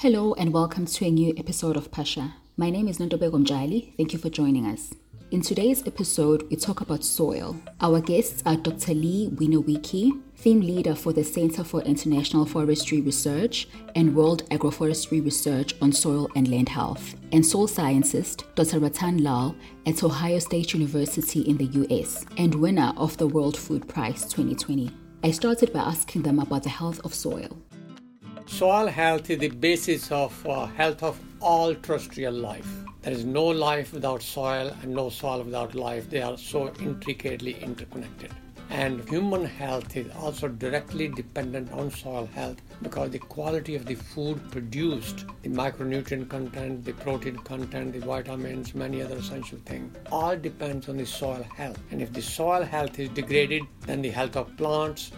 Hello and welcome to a new episode of Pasha. My name is Nondobeko Mjali. Thank you for joining us. In today's episode, we talk about soil. Our guests are Dr. Leigh Winowiecki, theme leader for the Center for International Forestry Research and World Agroforestry Research on Soil and Land Health, and soil scientist Dr. Rattan Lal at Ohio State University in the US and winner of the World Food Prize 2020. I started by asking them about the health of soil. Soil health is the basis of uh, health of all terrestrial life. There is no life without soil and no soil without life. They are so intricately interconnected. And human health is also directly dependent on soil health because the quality of the food produced, the micronutrient content, the protein content, the vitamins, many other essential things, all depends on the soil health. And if the soil health is degraded, then the health of plants,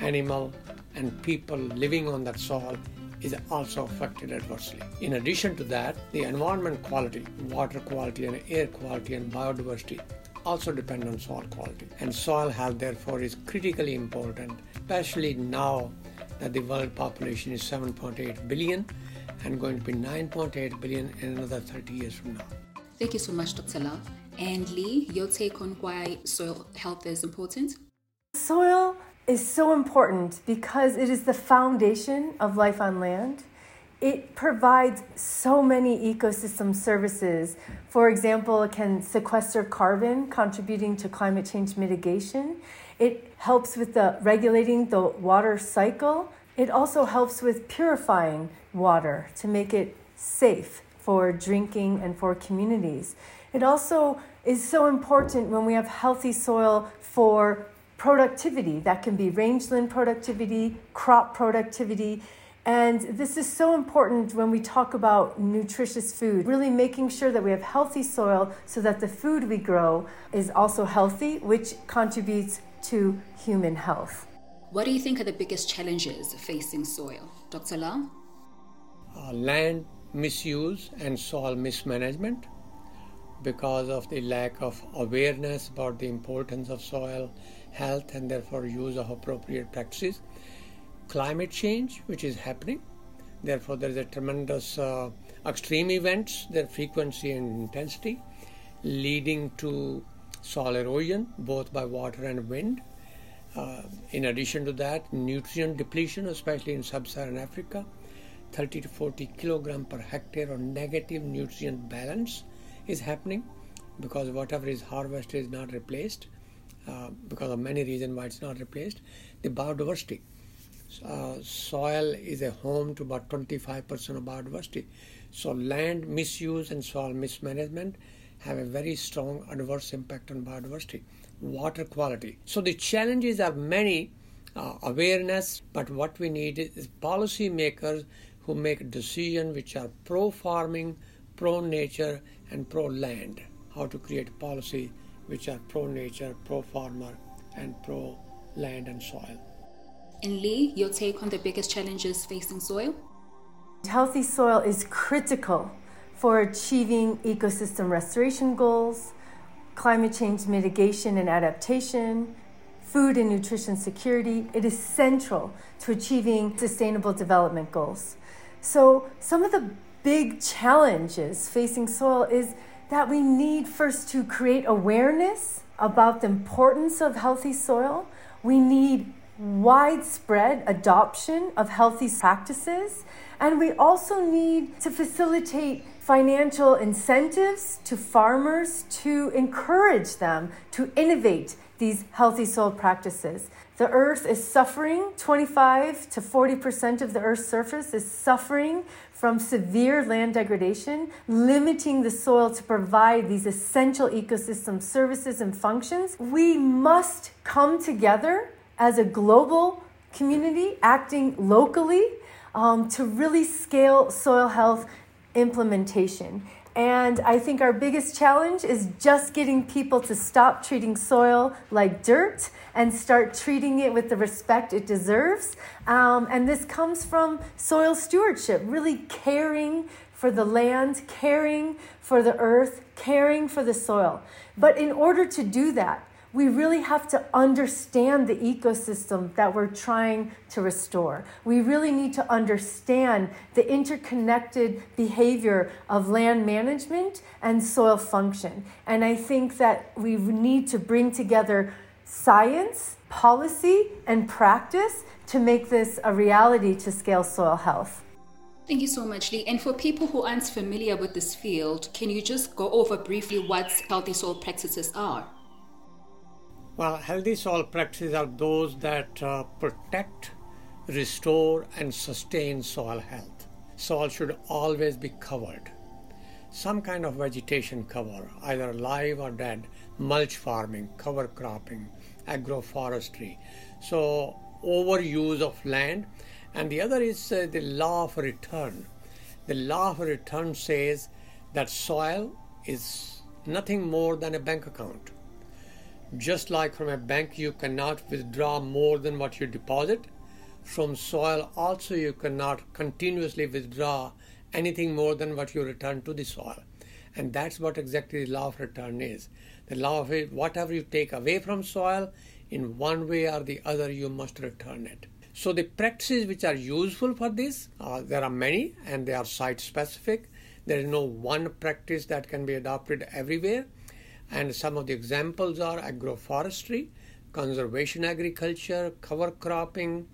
animal, and people living on that soil is also affected adversely. In addition to that, the environment quality, water quality and air quality and biodiversity also depend on soil quality. And soil health therefore is critically important, especially now that the world population is 7.8 billion and going to be 9.8 billion in another 30 years from now. Thank you so much, Dr. Lal. And Leigh, your take on why soil health is important? Soil is so important because it is the foundation of life on land. It provides so many ecosystem services. For example, it can sequester carbon, contributing to climate change mitigation. It helps with the regulating the water cycle. It also helps with purifying water to make it safe for drinking and for communities. It also is so important when we have healthy soil for productivity. That can be rangeland productivity, crop productivity. And this is so important when we talk about nutritious food, really making sure that we have healthy soil so that the food we grow is also healthy, which contributes to human health. What do you think are the biggest challenges facing soil? Dr. Lal? Uh, land misuse and soil mismanagement because of the lack of awareness about the importance of soil health and therefore use of appropriate practices. Climate change, which is happening, therefore there is a tremendous uh, extreme events, their frequency and intensity, leading to soil erosion both by water and wind. Uh, in addition to that, nutrient depletion, especially in sub-Saharan Africa, 30 to 40 kilogram per hectare or negative nutrient balance is happening because whatever is harvested is not replaced uh, because of many reasons why it's not replaced. The biodiversity. Uh, soil is a home to about 25% of biodiversity. So land misuse and soil mismanagement have a very strong adverse impact on biodiversity. Water quality. So the challenges are many. Uh, awareness, but what we need is policy makers who make decisions which are pro farming, pro nature, and pro land. How to create policy which are pro nature, pro farmer, and pro land and soil. And Leigh, your take on the biggest challenges facing soil? Healthy soil is critical for achieving ecosystem restoration goals, climate change mitigation and adaptation, food and nutrition security. It is central to achieving sustainable development goals. So, some of the big challenges facing soil is that we need first to create awareness about the importance of healthy soil. We need widespread adoption of healthy practices. And we also need to facilitate financial incentives to farmers to encourage them to innovate these healthy soil practices. The earth is suffering. 25 to 40% of the earth's surface is suffering from severe land degradation, limiting the soil to provide these essential ecosystem services and functions. We must come together as a global community, acting locally, um, to really scale soil health implementation. And I think our biggest challenge is just getting people to stop treating soil like dirt and start treating it with the respect it deserves. Um, and this comes from soil stewardship, really caring for the land, caring for the earth, caring for the soil. But in order to do that, we really have to understand the ecosystem that we're trying to restore. We really need to understand the interconnected behavior of land management and soil function. And I think that we need to bring together science, policy, and practice to make this a reality to scale soil health. Thank you so much, Leigh. And for people who aren't familiar with this field, can you just go over briefly what healthy soil practices are? Well, healthy soil practices are those that uh, protect, restore, and sustain soil health. Soil should always be covered. Some kind of vegetation cover, either live or dead, mulch farming, cover cropping, agroforestry. So, overuse of land. And the other is uh, the law of return. The law of return says that soil is nothing more than a bank account just like from a bank, you cannot withdraw more than what you deposit. From soil, also, you cannot continuously withdraw anything more than what you return to the soil. And that's what exactly the law of return is. The law of it, whatever you take away from soil, in one way or the other, you must return it. So, the practices which are useful for this, uh, there are many and they are site specific. There is no one practice that can be adopted everywhere. And some of the examples are agroforestry, conservation agriculture, cover cropping,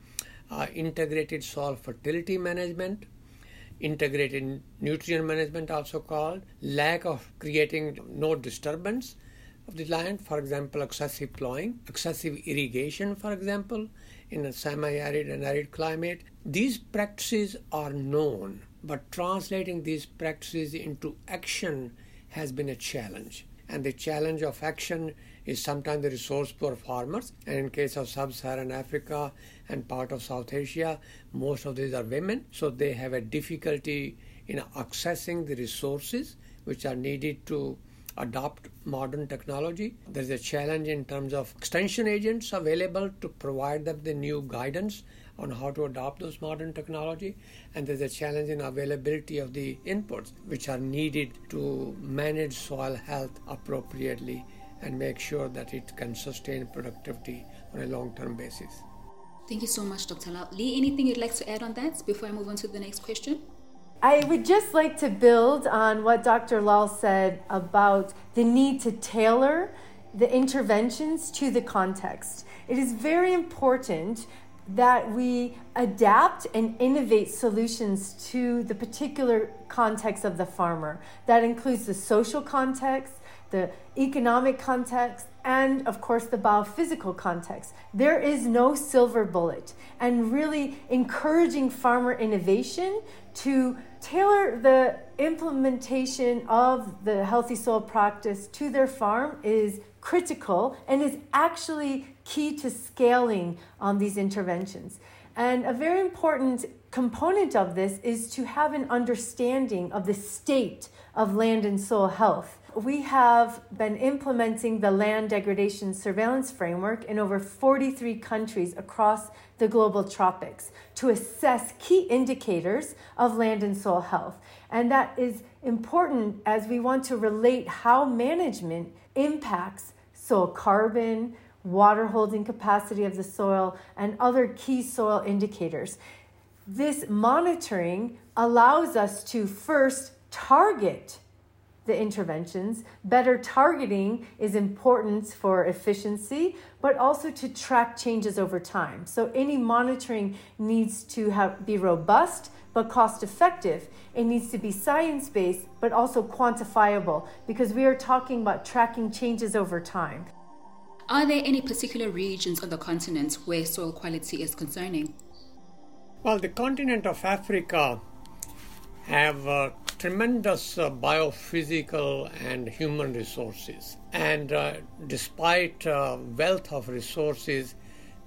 uh, integrated soil fertility management, integrated nutrient management, also called, lack of creating no disturbance of the land, for example, excessive plowing, excessive irrigation, for example, in a semi arid and arid climate. These practices are known, but translating these practices into action has been a challenge and the challenge of action is sometimes the resource poor farmers. And in case of sub-Saharan Africa and part of South Asia, most of these are women, so they have a difficulty in accessing the resources which are needed to adopt modern technology. There's a challenge in terms of extension agents available to provide them the new guidance on how to adopt those modern technology and there's a challenge in availability of the inputs which are needed to manage soil health appropriately and make sure that it can sustain productivity on a long-term basis. Thank you so much, Dr. Lal. Leigh, anything you'd like to add on that before I move on to the next question? I would just like to build on what Dr. Lal said about the need to tailor the interventions to the context. It is very important that we adapt and innovate solutions to the particular context of the farmer. That includes the social context, the economic context, and of course the biophysical context. There is no silver bullet, and really encouraging farmer innovation to tailor the implementation of the healthy soil practice to their farm is critical and is actually key to scaling on these interventions. And a very important component of this is to have an understanding of the state of land and soil health. We have been implementing the land degradation surveillance framework in over 43 countries across the global tropics to assess key indicators of land and soil health. And that is important as we want to relate how management impacts soil carbon, water holding capacity of the soil, and other key soil indicators. This monitoring allows us to first target the interventions. Better targeting is important for efficiency, but also to track changes over time. So any monitoring needs to have, be robust but cost effective. It needs to be science based but also quantifiable because we are talking about tracking changes over time. Are there any particular regions on the continent where soil quality is concerning? Well, the continent of Africa have uh, tremendous uh, biophysical and human resources. And uh, despite uh, wealth of resources,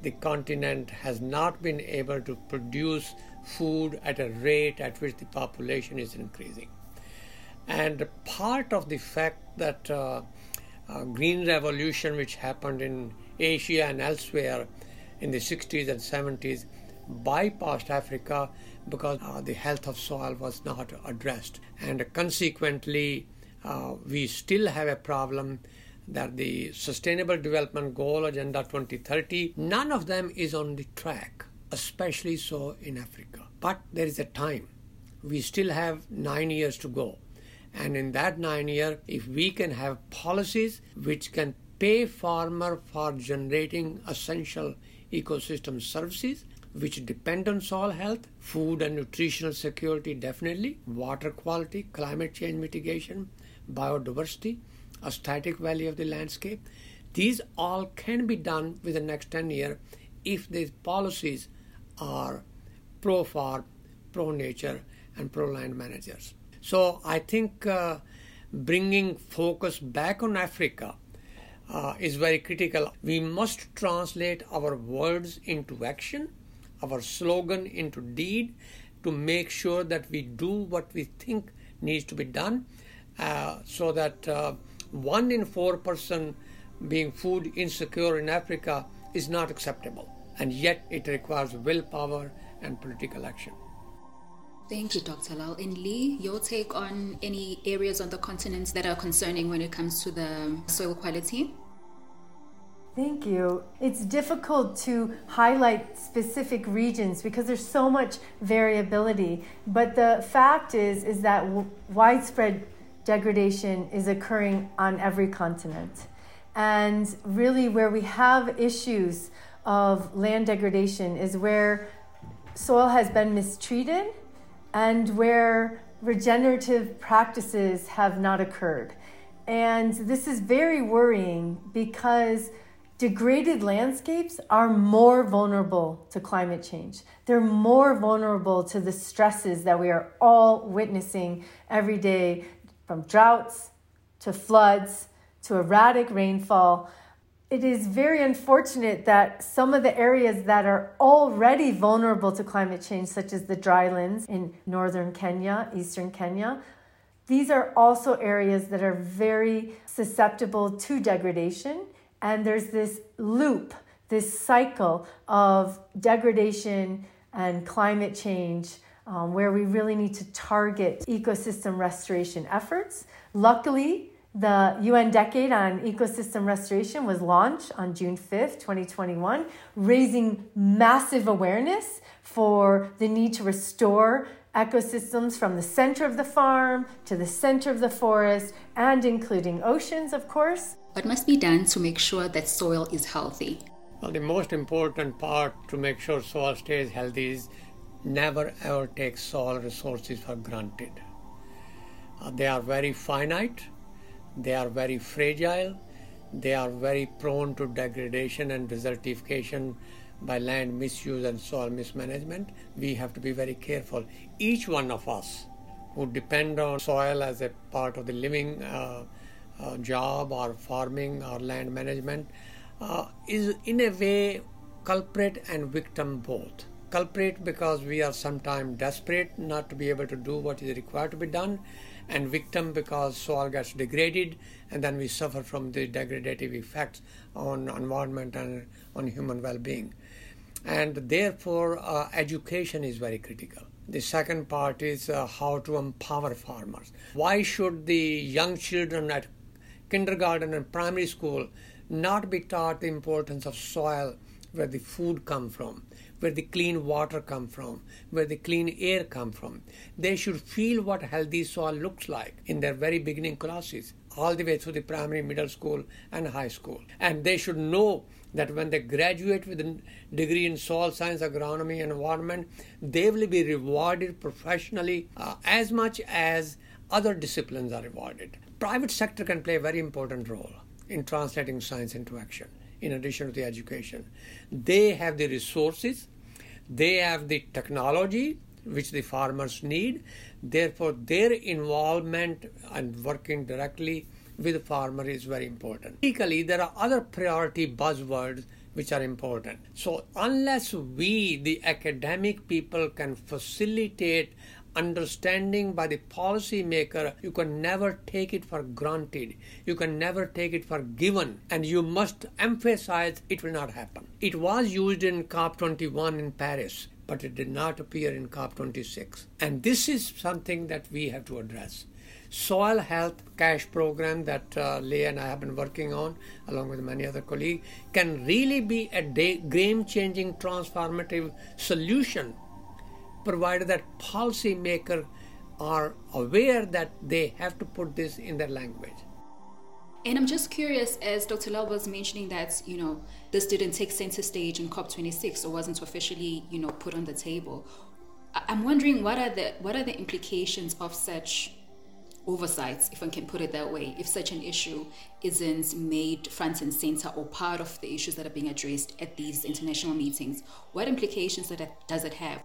the continent has not been able to produce food at a rate at which the population is increasing. And part of the fact that uh, green revolution which happened in Asia and elsewhere in the 60s and 70s bypassed Africa because uh, the health of soil was not addressed. And consequently, uh, we still have a problem that the Sustainable Development Goal Agenda 2030, none of them is on the track, especially so in Africa. But there is a time. We still have nine years to go. And in that nine year, if we can have policies which can pay farmer for generating essential ecosystem services, which depend on soil health, food and nutritional security, definitely, water quality, climate change mitigation, biodiversity, a static value of the landscape. These all can be done within the next 10 years if these policies are pro farm, pro nature, and pro land managers. So I think uh, bringing focus back on Africa uh, is very critical. We must translate our words into action, our slogan into deed, to make sure that we do what we think needs to be done, uh, so that uh, one in four person being food insecure in Africa is not acceptable, and yet it requires willpower and political action. Thank you, Dr. Lal. And Leigh, your take on any areas on the continent that are concerning when it comes to the soil quality? Thank you. It's difficult to highlight specific regions because there's so much variability. But the fact is, is that w- widespread degradation is occurring on every continent. And really, where we have issues of land degradation is where soil has been mistreated and where regenerative practices have not occurred. And this is very worrying because degraded landscapes are more vulnerable to climate change. They're more vulnerable to the stresses that we are all witnessing every day from droughts to floods to erratic rainfall. It is very unfortunate that some of the areas that are already vulnerable to climate change, such as the drylands in northern Kenya, eastern Kenya, these are also areas that are very susceptible to degradation. And there's this loop, this cycle of degradation and climate change um, where we really need to target ecosystem restoration efforts. Luckily, the UN Decade on Ecosystem Restoration was launched on June 5th, 2021, raising massive awareness for the need to restore ecosystems from the center of the farm to the center of the forest and including oceans, of course. What must be done to make sure that soil is healthy? Well, the most important part to make sure soil stays healthy is never ever take soil resources for granted. Uh, they are very finite, they are very fragile, they are very prone to degradation and desertification by land misuse and soil mismanagement. We have to be very careful. Each one of us who depend on soil as a part of the living uh, uh, job or farming or land management uh, is in a way culprit and victim both culprit because we are sometimes desperate not to be able to do what is required to be done, and victim because soil gets degraded, and then we suffer from the degradative effects on environment and on human well-being. And therefore, uh, education is very critical. The second part is uh, how to empower farmers. Why should the young children at kindergarten and primary school not be taught the importance of soil where the food come from where the clean water come from, where the clean air come from. They should feel what healthy soil looks like in their very beginning classes, all the way through the primary, middle school, and high school. And they should know that when they graduate with a degree in soil science, agronomy, and environment, they will be rewarded professionally uh, as much as other disciplines are rewarded. Private sector can play a very important role in translating science into action in addition to the education. They have the resources, they have the technology which the farmers need. Therefore, their involvement and working directly with the farmer is very important. Equally, there are other priority buzzwords which are important. So, unless we, the academic people, can facilitate understanding by the policymaker, you can never take it for granted. You can never take it for given. And you must emphasize it will not happen. It was used in COP21 in Paris but it did not appear in COP26. And this is something that we have to address. Soil health CA4SH program that uh, Leigh and I have been working on, along with many other colleagues, can really be a game changing, transformative solution, provided that policymakers are aware that they have to put this in their language. And I'm just curious, as Dr. Lal was mentioning that, you know, this didn't take center stage in COP26 or wasn't officially, you know, put on the table. I'm wondering what are the what are the implications of such oversights, if one can put it that way, if such an issue isn't made front and center or part of the issues that are being addressed at these international meetings, what implications does it have?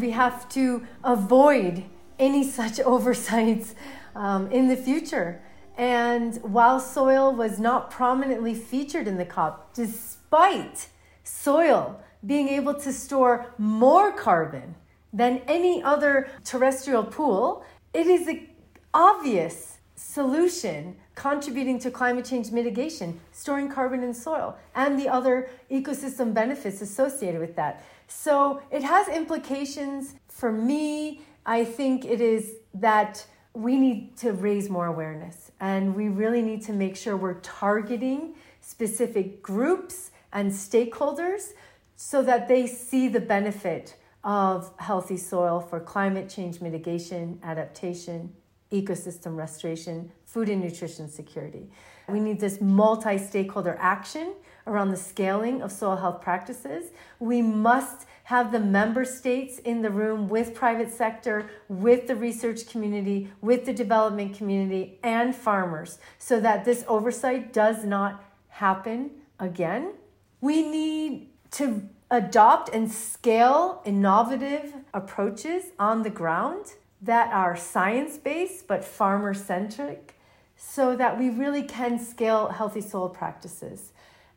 We have to avoid any such oversights um, in the future. And while soil was not prominently featured in the COP, despite soil being able to store more carbon than any other terrestrial pool, it is an obvious solution contributing to climate change mitigation, storing carbon in soil, and the other ecosystem benefits associated with that. So it has implications for me. I think it is that we need to raise more awareness and we really need to make sure we're targeting specific groups and stakeholders so that they see the benefit of healthy soil for climate change mitigation, adaptation, ecosystem restoration, food and nutrition security. We need this multi stakeholder action around the scaling of soil health practices. We must have the member states in the room with private sector, with the research community, with the development community, and farmers so that this oversight does not happen again. We need to adopt and scale innovative approaches on the ground that are science based but farmer centric so that we really can scale healthy soil practices.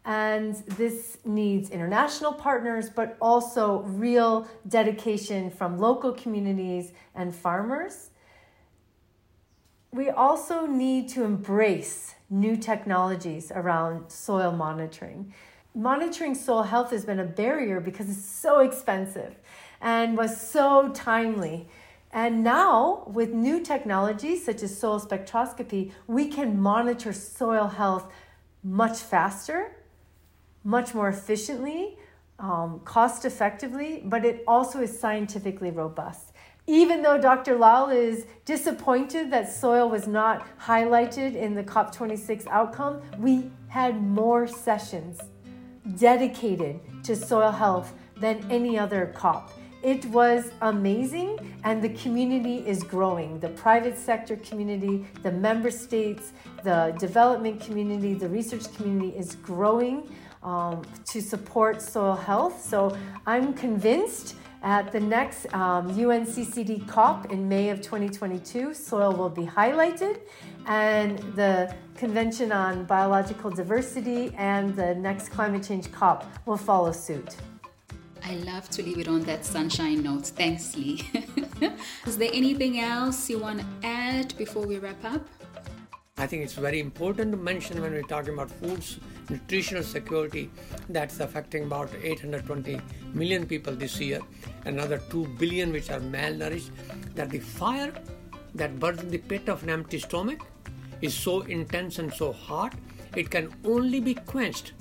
And this needs international partners, but also real dedication from local communities and farmers. We also need to embrace new technologies around soil monitoring. Monitoring soil health has been a barrier because it's so expensive and was so timely. And now, with new technologies such as soil spectroscopy, we can monitor soil health much faster much more efficiently, um, cost effectively, but it also is scientifically robust. Even though Dr. Lal is disappointed that soil was not highlighted in the COP26 outcome, we had more sessions dedicated to soil health than any other COP. It was amazing, and the community is growing. The private sector community, the member states, the development community, the research community is growing um, to support soil health. So I'm convinced at the next um, UNCCD COP in May of 2022, soil will be highlighted, and the Convention on Biological Diversity and the next climate change COP will follow suit. I love to leave it on that sunshine note. Thanks, Leigh. Is there anything else you want to add before we wrap up? I think it's very important to mention when we're talking about foods, nutritional security, that's affecting about 820 million people this year, another 2 billion which are malnourished, that the fire that burns in the pit of an empty stomach is so intense and so hot, it can only be quenched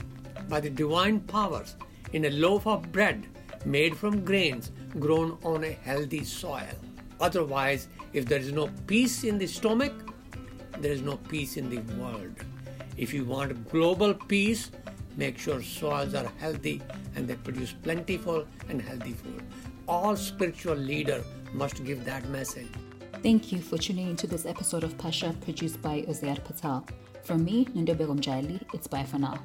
by the divine powers in a loaf of bread made from grains grown on a healthy soil. Otherwise, if there is no peace in the stomach, there is no peace in the world. If you want global peace, make sure soils are healthy and they produce plentiful and healthy food. All spiritual leader must give that message. Thank you for tuning into this episode of Pasha produced by Ozair Patel. From me, Nondobeko Mjali, it's bye for now.